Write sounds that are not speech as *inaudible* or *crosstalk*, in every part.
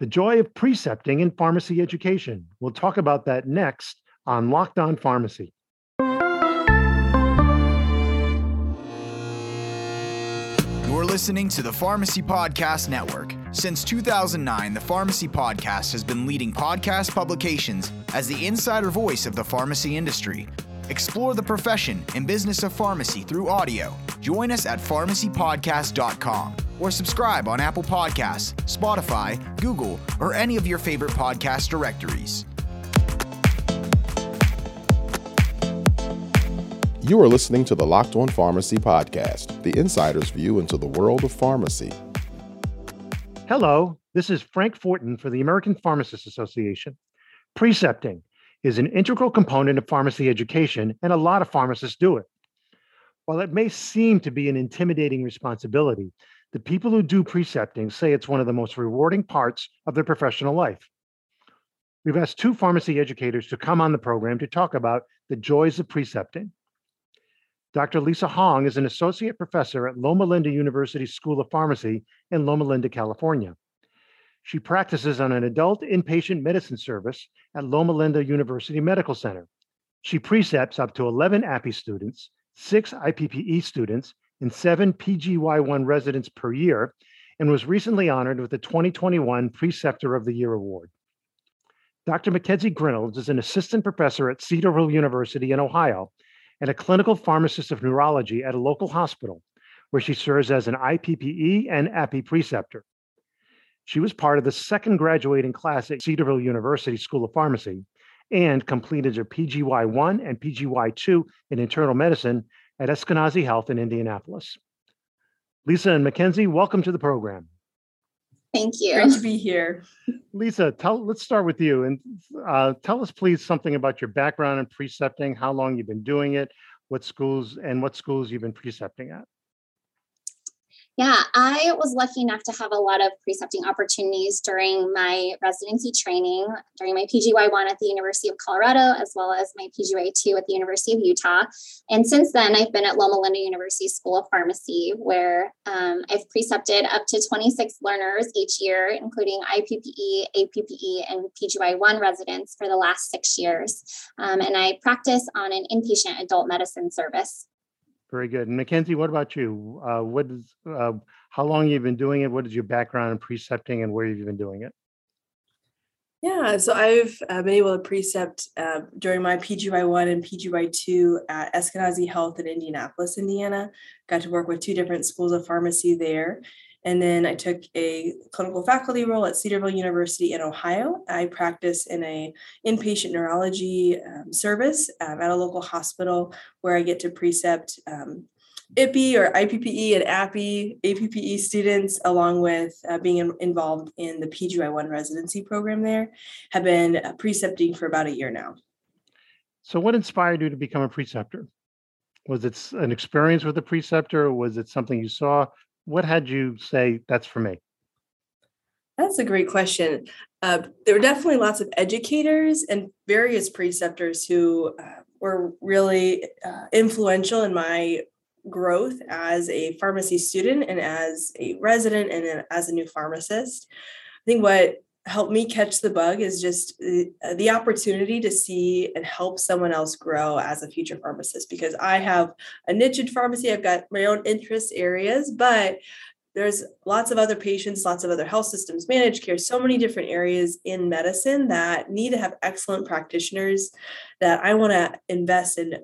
the joy of precepting in pharmacy education. We'll talk about that next on Locked On Pharmacy. You're listening to the Pharmacy Podcast Network. Since 2009, the Pharmacy Podcast has been leading podcast publications as the insider voice of the pharmacy industry. Explore the profession and business of pharmacy through audio. Join us at pharmacypodcast.com or subscribe on Apple Podcasts, Spotify, Google, or any of your favorite podcast directories. You are listening to the Locked On Pharmacy podcast, the insider's view into the world of pharmacy. Hello, this is Frank Fortin for the American Pharmacists Association. Precepting is an integral component of pharmacy education, and a lot of pharmacists do it. While it may seem to be an intimidating responsibility, the people who do precepting say it's one of the most rewarding parts of their professional life. We've asked two pharmacy educators to come on the program to talk about the joys of precepting. Dr. Lisa Hong is an associate professor at Loma Linda University School of Pharmacy in Loma Linda, California. She practices on an adult inpatient medicine service at Loma Linda University Medical Center. She precepts up to 11 APPE students, six IPPE students, and seven PGY1 residents per year, and was recently honored with the 2021 Preceptor of the Year Award. Dr. Mackenzie Grinolds is an assistant professor at Cedarville University in Ohio and a clinical pharmacist of neurology at a local hospital, where she serves as an IPPE and APPE preceptor. She was part of the second graduating class at Cedarville University School of Pharmacy and completed her PGY1 and PGY2 in internal medicine at Eskenazi Health in Indianapolis. Lisa and Mackenzie, welcome to the program. Thank you. Great to be here. Lisa, tell let's start with you and uh, tell us please something about your background in precepting, how long you've been doing it, what schools and what schools you've been precepting at. Yeah, I was lucky enough to have a lot of precepting opportunities during my residency training, during my PGY1 at the University of Colorado, as well as my PGY2 at the University of Utah. And since then, I've been at Loma Linda University School of Pharmacy, where um, I've precepted up to 26 learners each year, including IPPE, APPE, and PGY1 residents for the last six years. Um, and I practice on an inpatient adult medicine service. Very good. And Mackenzie, what about you? Uh, what is, uh, how long you've been doing it? What is your background in precepting and where have you been doing it? Yeah, so I've uh, been able to precept uh, during my PGY1 and PGY2 at Eskenazi Health in Indianapolis, Indiana. Got to work with two different schools of pharmacy there. And then I took a clinical faculty role at Cedarville University in Ohio. I practice in a inpatient neurology um, service um, at a local hospital where I get to precept um, IPPE or IPPE and APPE, APPE students, along with uh, being in, involved in the PGY1 residency program there, have been uh, precepting for about a year now. So, what inspired you to become a preceptor? Was it an experience with a preceptor? Or was it something you saw? What had you say that's for me? That's a great question. Uh, there were definitely lots of educators and various preceptors who uh, were really uh, influential in my growth as a pharmacy student and as a resident and as a new pharmacist. I think what helped me catch the bug is just the, uh, opportunity to see and help someone else grow as a future pharmacist because I have a niche in pharmacy. I've got my own interest areas, but there's lots of other patients, lots of other health systems, managed care, so many different areas in medicine that need to have excellent practitioners that I want to invest in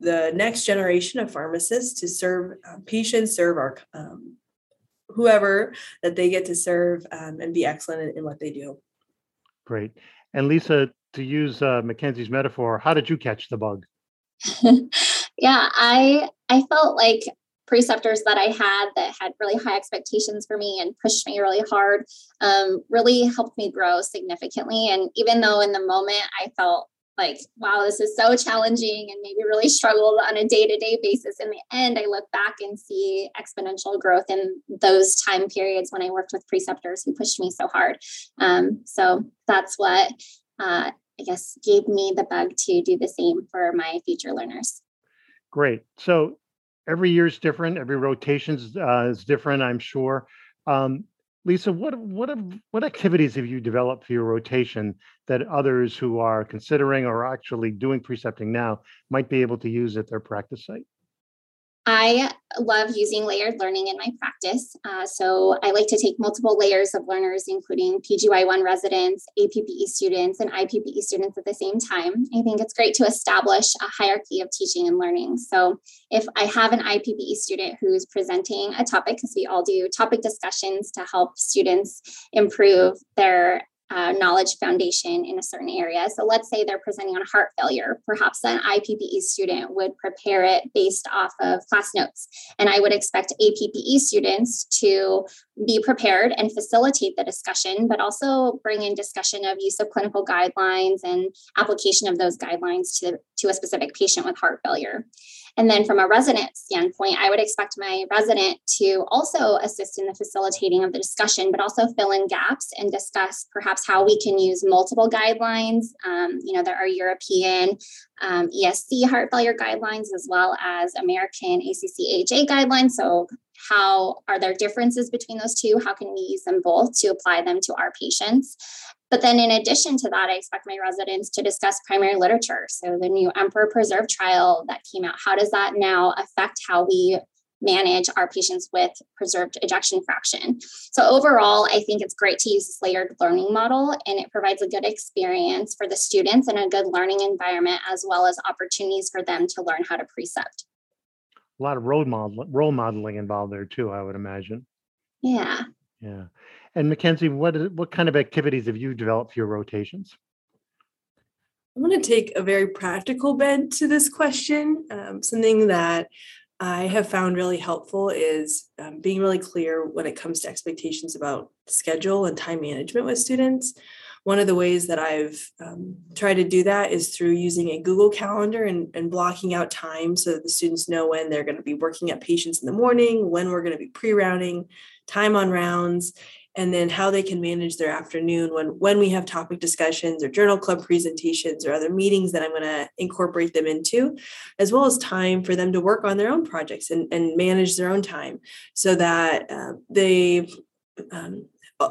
the next generation of pharmacists to serve uh, patients, serve our um, whoever that they get to serve um, and be excellent in, in, what they do. Great. And Lisa, to use uh, Mackenzie's metaphor, how did you catch the bug? *laughs* yeah, I I felt like preceptors that I had that had really high expectations for me and pushed me really hard um, really helped me grow significantly. And even though in the moment I felt like, wow, this is so challenging and maybe really struggled on a day to day basis. In the end, I look back and see exponential growth in those time periods when I worked with preceptors who pushed me so hard. Um, so that's what uh, I guess gave me the bug to do the same for my future learners. Great. So every year is different, every rotation uh, is different, I'm sure. Um, Lisa, what what what activities have you developed for your rotation that others who are considering or actually doing precepting now might be able to use at their practice site? I love using layered learning in my practice. Uh, so I like to take multiple layers of learners, including PGY1 residents, APPE students, and IPPE students at the same time. I think it's great to establish a hierarchy of teaching and learning. So if I have an IPPE student who's presenting a topic, because we all do topic discussions to help students improve their uh, knowledge foundation in a certain area. So let's say they're presenting on heart failure. Perhaps an IPPE student would prepare it based off of class notes. And I would expect APPE students to be prepared and facilitate the discussion, but also bring in discussion of use of clinical guidelines and application of those guidelines to, to a specific patient with heart failure. And then from a resident standpoint, I would expect my resident to also assist in the facilitating of the discussion, but also fill in gaps and discuss perhaps how we can use multiple guidelines. Um, you know, there are European um, ESC heart failure guidelines as well as American ACC guidelines. So how are there differences between those two? How can we use them both to apply them to our patients? But then, in addition to that, I expect my residents to discuss primary literature. So, the new Emperor Preserve trial that came out, how does that now affect how we manage our patients with preserved ejection fraction? So, overall, I think it's great to use this layered learning model and it provides a good experience for the students and a good learning environment, as well as opportunities for them to learn how to precept. A lot of role, model, role modeling involved there, too, I would imagine. Yeah. Yeah. And Mackenzie, what what kind of activities have you developed for your rotations? I'm going to take a very practical bent to this question. Um, something that I have found really helpful is um, being really clear when it comes to expectations about schedule and time management with students. One of the ways that I've um, tried to do that is through using a Google Calendar and, and blocking out time so that the students know when they're going to be working at patients in the morning, when we're going to be pre rounding, time on rounds, and then how they can manage their afternoon when when we have topic discussions or journal club presentations or other meetings that i'm going to incorporate them into as well as time for them to work on their own projects and, and manage their own time so that uh, they um,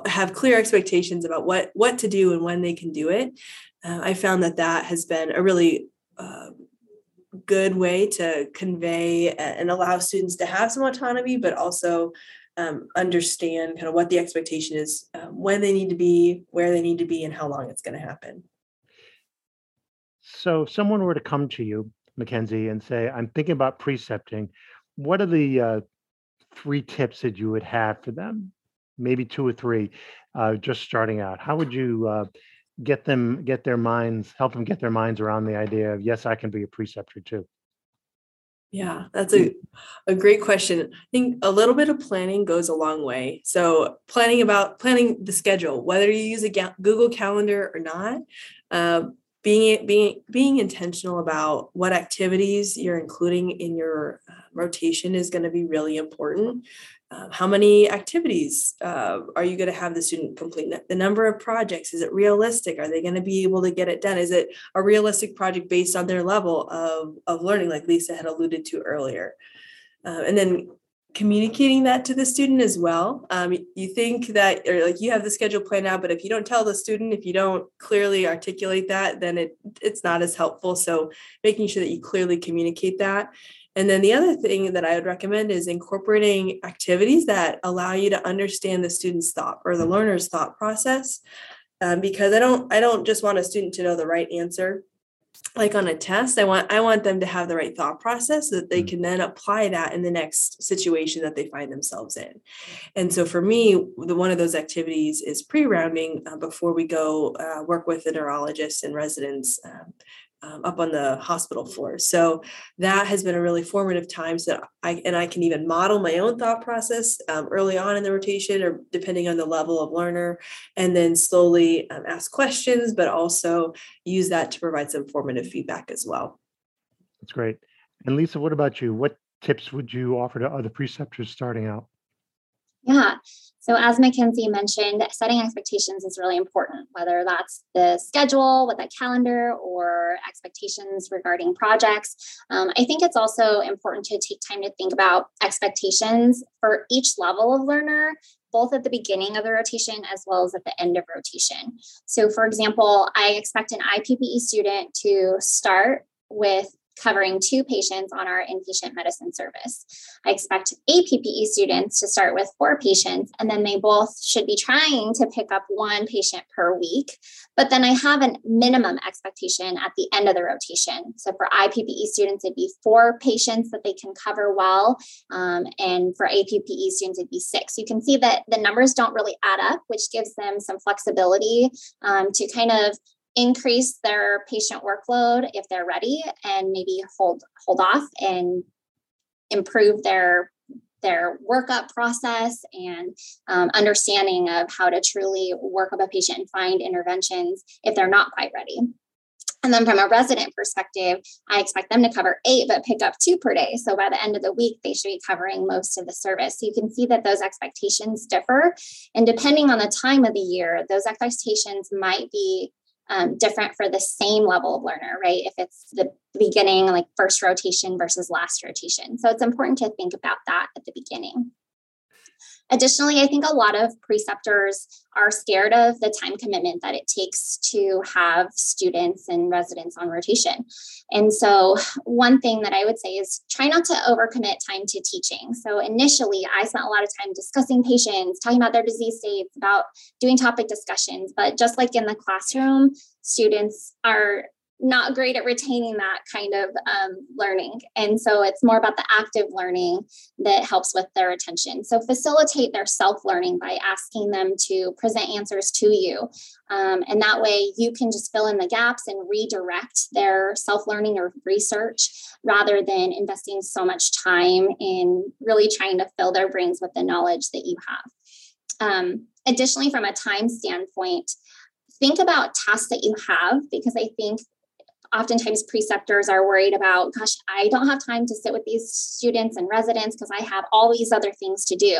have clear expectations about what what to do and when they can do it. Uh, i found that that has been a really uh, good way to convey and allow students to have some autonomy but also um, understand kind of what the expectation is, um, when they need to be, where they need to be, and how long it's going to happen. So, if someone were to come to you, Mackenzie, and say, "I'm thinking about precepting," what are the uh, three tips that you would have for them? Maybe two or three, uh, just starting out. How would you uh, get them get their minds, help them get their minds around the idea of yes, I can be a preceptor too? Yeah, that's a, a great question. I think a little bit of planning goes a long way. So, planning about planning the schedule, whether you use a Google Calendar or not, uh, being being being intentional about what activities you're including in your uh, rotation is going to be really important uh, how many activities uh, are you going to have the student complete? The number of projects is it realistic? Are they going to be able to get it done? Is it a realistic project based on their level of, of learning like lisa had alluded to earlier? Uh, and then communicating that to the student as well. Um, you think that or like you have the schedule planned out but if you don't tell the student if you don't clearly articulate that then it it's not as helpful. So making sure that you clearly communicate that and then the other thing that I would recommend is incorporating activities that allow you to understand the student's thought or the learner's thought process. Um, because I don't I don't just want a student to know the right answer. Like on a test, I want I want them to have the right thought process so that they mm. can then apply that in the next situation that they find themselves in. And so for me, the one of those activities is pre-rounding uh, before we go uh, work with the neurologists and residents um, um, up on the hospital floor. So that has been a really formative time. So I and I can even model my own thought process um, early on in the rotation, or depending on the level of learner, and then slowly um, ask questions, but also use that to provide some formative feedback as well. That's great. And Lisa, what about you? What tips would you offer to other preceptors starting out? Yeah. So, as Mackenzie mentioned, setting expectations is really important, whether that's the schedule with a calendar or expectations regarding projects. Um, I think it's also important to take time to think about expectations for each level of learner both at the beginning of the rotation as well as at the end of rotation. So, for example, I expect an IPPE student to start with covering two patients on our inpatient medicine service. I expect APPE students to start with four patients, and then they both should be trying to pick up one patient per week. But then I have a minimum expectation at the end of the rotation. So for IPPE students, it'd be four patients that they can cover well. Um, and for APPE students, it'd be six. You can see that the numbers don't really add up, which gives them some flexibility um, to kind of increase their patient workload if they're ready and maybe hold hold off and improve their their workup process and um, understanding of how to truly work up a patient and find interventions if they're not quite ready. And then from a resident perspective, I expect them to cover eight, but pick up two per day. So by the end of the week, they should be covering most of the service. So you can see that those expectations differ. And depending on the time of the year, those expectations might be um, different for the same level of learner, right? If it's the beginning, like first rotation versus last rotation. So it's important to think about that at the beginning. Additionally, I think a lot of preceptors are scared of the time commitment that it takes to have students and residents on rotation. And so, one thing that I would say is try not to overcommit time to teaching. So, initially, I spent a lot of time discussing patients, talking about their disease states, about doing topic discussions. But just like in the classroom, students are not great at retaining that kind of um, learning. And so it's more about the active learning that helps with their attention. So facilitate their self learning by asking them to present answers to you. Um, and that way you can just fill in the gaps and redirect their self learning or research rather than investing so much time in really trying to fill their brains with the knowledge that you have. Um, additionally, from a time standpoint, think about tasks that you have because I think oftentimes preceptors are worried about gosh i don't have time to sit with these students and residents because i have all these other things to do.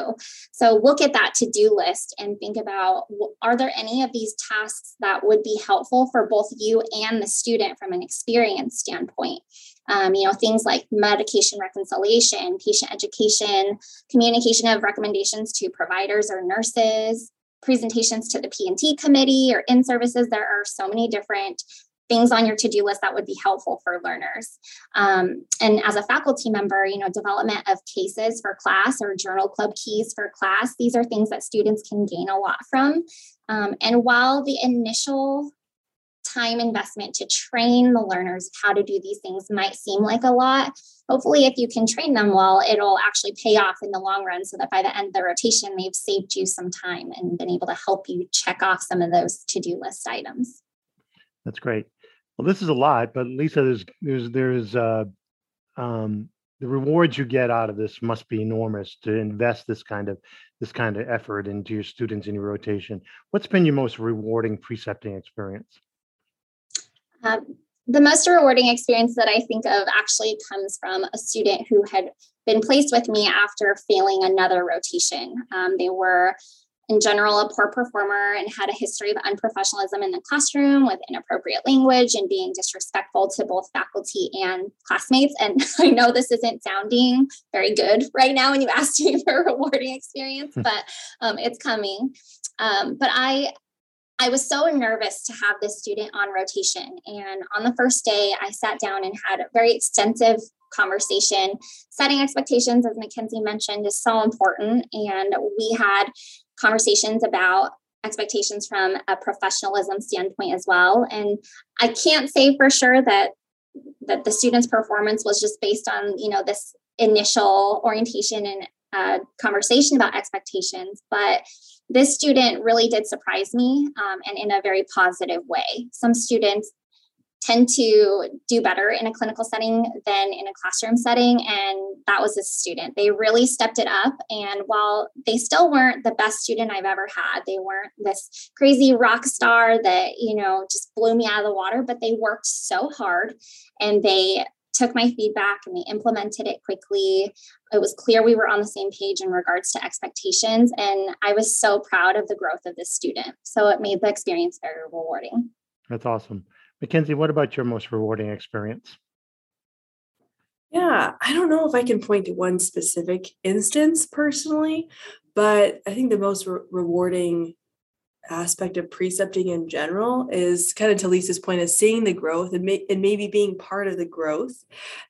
So look at that to-do list and think about are there any of these tasks that would be helpful for both you and the student from an experience standpoint? Um, you know things like medication reconciliation patient education communication of recommendations to providers or nurses presentations to the P&T committee or in services there are so many different things on your to-do list that would be helpful for learners. Um, and as a faculty member, you know, development of cases for class or journal club keys for class, these are things that students can gain a lot from. Um, and while the initial time investment to train the learners how to do these things might seem like a lot. Hopefully, if you can train them well, it'll actually pay off in the long run so that by the end of the rotation, they've saved you some time and been able to help you check off some of those to do list items. That's great. Well, this is a lot, but Lisa, there's there's there's uh, um, the rewards you get out of this must be enormous to invest this kind of this kind of effort into your students in your rotation. What's been your most rewarding precepting experience? Um, the most rewarding experience that I think of actually comes from a student who had been placed with me after failing another rotation. Um, they were in general a poor performer and had a history of unprofessionalism in the classroom with inappropriate language and being disrespectful to both faculty and classmates. And *laughs* I know this isn't sounding very good right now when you asked me *laughs* for a rewarding experience, hmm. but um, it's coming. Um, but I I was so nervous to have this student on rotation. And on the first day, I sat down and had a very extensive conversation. Setting expectations, as Mackenzie mentioned, is so important. And we had conversations about expectations from a professionalism standpoint as well. And I can't say for sure that that the student's performance was just based on you know this initial orientation and uh, conversation about expectations, but this student really did surprise me um, and in a very positive way. Some students tend to do better in a clinical setting than in a classroom setting. And that was a student. They really stepped it up. And while they still weren't the best student I've ever had, they weren't this crazy rock star that, you know, just blew me out of the water, but they worked so hard and they took my feedback and they implemented it quickly. It was clear we were on the same page in regards to expectations. And I was so proud of the growth of this student. So it made the experience very rewarding. That's awesome. Mackenzie, what about your most rewarding experience? Yeah, I don't know if I can point to one specific instance personally, but I think the most re- rewarding aspect of precepting in general is kind of to Lisa's point is seeing the growth and, may, and maybe being part of the growth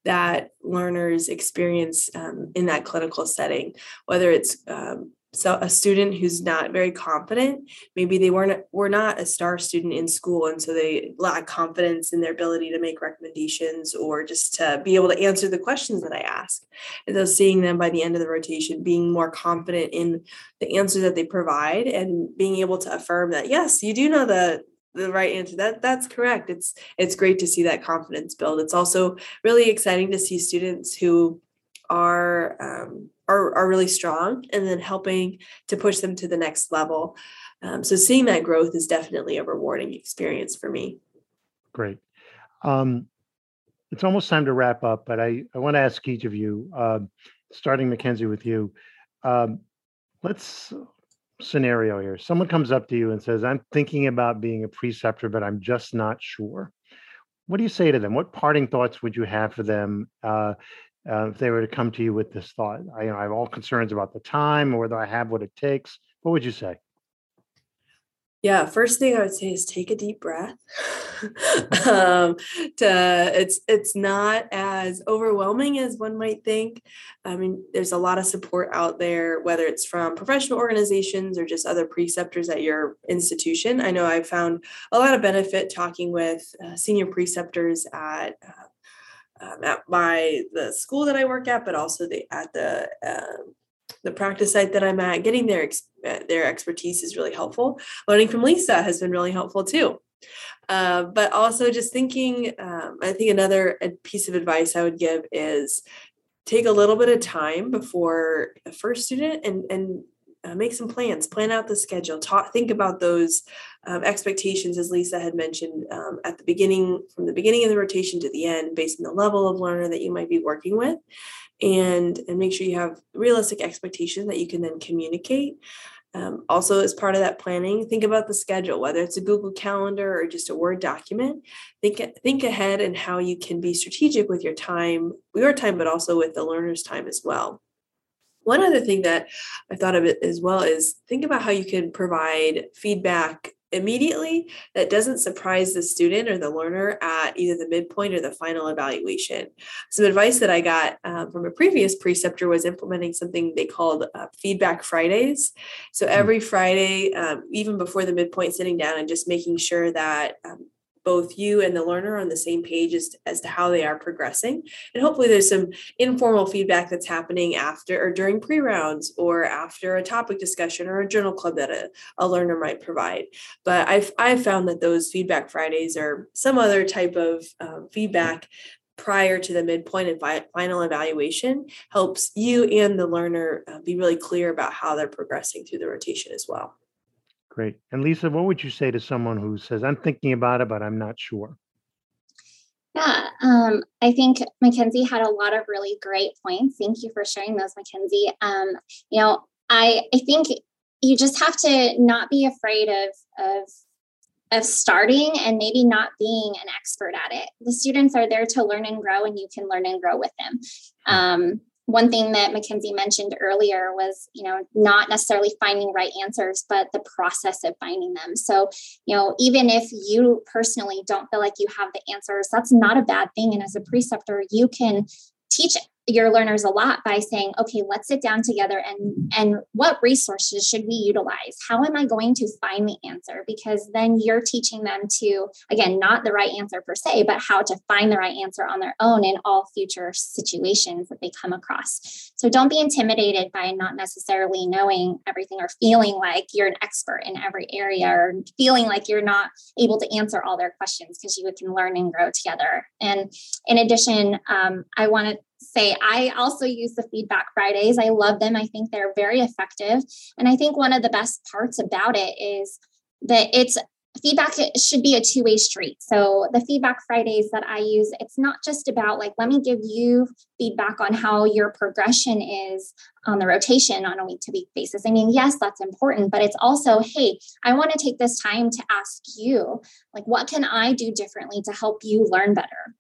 that learners experience um, in that clinical setting, whether it's um, so a student who's not very confident maybe they weren't were not a star student in school and so they lack confidence in their ability to make recommendations or just to be able to answer the questions that i ask. And so seeing them by the end of the rotation being more confident in the answers that they provide and being able to affirm that yes you do know the the right answer that that's correct. It's it's great to see that confidence build. It's also really exciting to see students who are um, are, are really strong and then helping to push them to the next level. Um, so seeing that growth is definitely a rewarding experience for me. Great. Um, it's almost time to wrap up, but I, I want to ask each of you, uh, starting Mackenzie with you. Um, let's scenario here. Someone comes up to you and says, I'm thinking about being a preceptor, but I'm just not sure. What do you say to them? What parting thoughts would you have for them? Uh, uh, if they were to come to you with this thought. I, you know, I have all concerns about the time or whether I have what it takes. What would you say? Yeah, first thing I would say is take a deep breath. *laughs* um, to it's it's not as overwhelming as one might think. I mean, there's a lot of support out there, whether it's from professional organizations or just other preceptors at your institution. I know I've found a lot of benefit talking with uh, senior preceptors at uh, um, at my the school that I work at, but also the at the um, the practice site that I'm at. Getting their uh, their expertise is really helpful. Learning from Lisa has been really helpful too. Uh, but also just thinking, um, I think another piece of advice I would give is take a little bit of time before a first student and and uh, make some plans, plan out the schedule, talk, think about those um, expectations, as Lisa had mentioned um, at the beginning, from the beginning of the rotation to the end, based on the level of learner that you might be working with, and and make sure you have realistic expectations that you can then communicate. Um, also, as part of that planning, think about the schedule, whether it's a Google Calendar or just a Word document. Think think ahead and how you can be strategic with your time, your time, but also with the learner's time as well. One other thing that I thought of it as well is think about how you can provide feedback immediately that doesn't surprise the student or the learner at either the midpoint or the final evaluation. Some advice that I got um, from a previous preceptor was implementing something they called uh, feedback Fridays. So hmm. every Friday, um, even before the midpoint, sitting down and just making sure that um, both you and the learner on the same page as, as to how they are progressing. And hopefully there's some informal feedback that's happening after or during pre-rounds or after a topic discussion or a journal club that a, a learner might provide. But I've, I've found that those feedback Fridays or some other type of um, feedback prior to the midpoint and fi- final evaluation helps you and the learner uh, be really clear about how they're progressing through the rotation as well. Great. And Lisa, what would you say to someone who says, I'm thinking about it, but I'm not sure? Yeah, um, I think Mackenzie had a lot of really great points. Thank you for sharing those, Mackenzie. Um, you know, I I think you just have to not be afraid of of of starting and maybe not being an expert at it. The students are there to learn and grow, and you can learn and grow with them. Hmm. Um, one thing that Mackenzie mentioned earlier was, you know, not necessarily finding right answers, but the process of finding them. So, you know, even if you personally don't feel like you have the answers, that's not a bad thing. And as a preceptor, you can teach your learners a lot by saying okay let's sit down together and and what resources should we utilize? How am i going to find the answer? Because then you're teaching them to again not the right answer per se but how to find the right answer on their own in all future situations that they come across. So don't be intimidated by not necessarily knowing everything or feeling like you're an expert in every area or feeling like you're not able to answer all their questions because you can learn and grow together. And in addition um, i want to say I also use the feedback Fridays. I love them. I think they're very effective. And I think one of the best parts about it is that it's feedback should be a two-way street so the feedback fridays that i use it's not just about like let me give you feedback on how your progression is on the rotation on a week to week basis i mean yes that's important but it's also hey i want to take this time to ask you like what can i do differently to help you learn better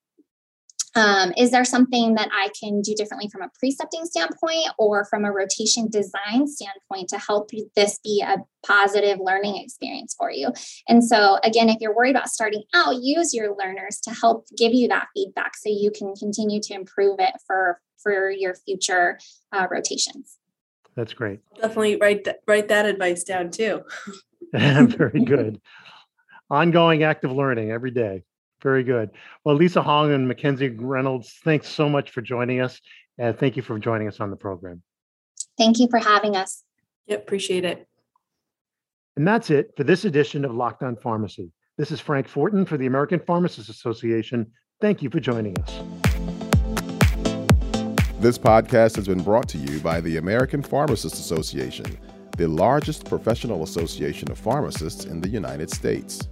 um, is there something that I can do differently from a precepting standpoint or from a rotation design standpoint to help this be a positive learning experience for you? And so, again, if you're worried about starting out, use your learners to help give you that feedback so you can continue to improve it for, for your future uh, rotations. That's great. Definitely write th- write that advice down too. *laughs* Very good. Ongoing active learning every day. Very good. Well, Lisa Hong and Mackenzie Reynolds, thanks so much for joining us. And thank you for joining us on the program. Thank you for having us. Yep, appreciate it. And that's it for this edition of Locked On Pharmacy. This is Frank Fortin for the American Pharmacists Association. Thank you for joining us. This podcast has been brought to you by the American Pharmacists Association, the largest professional association of pharmacists in the United States.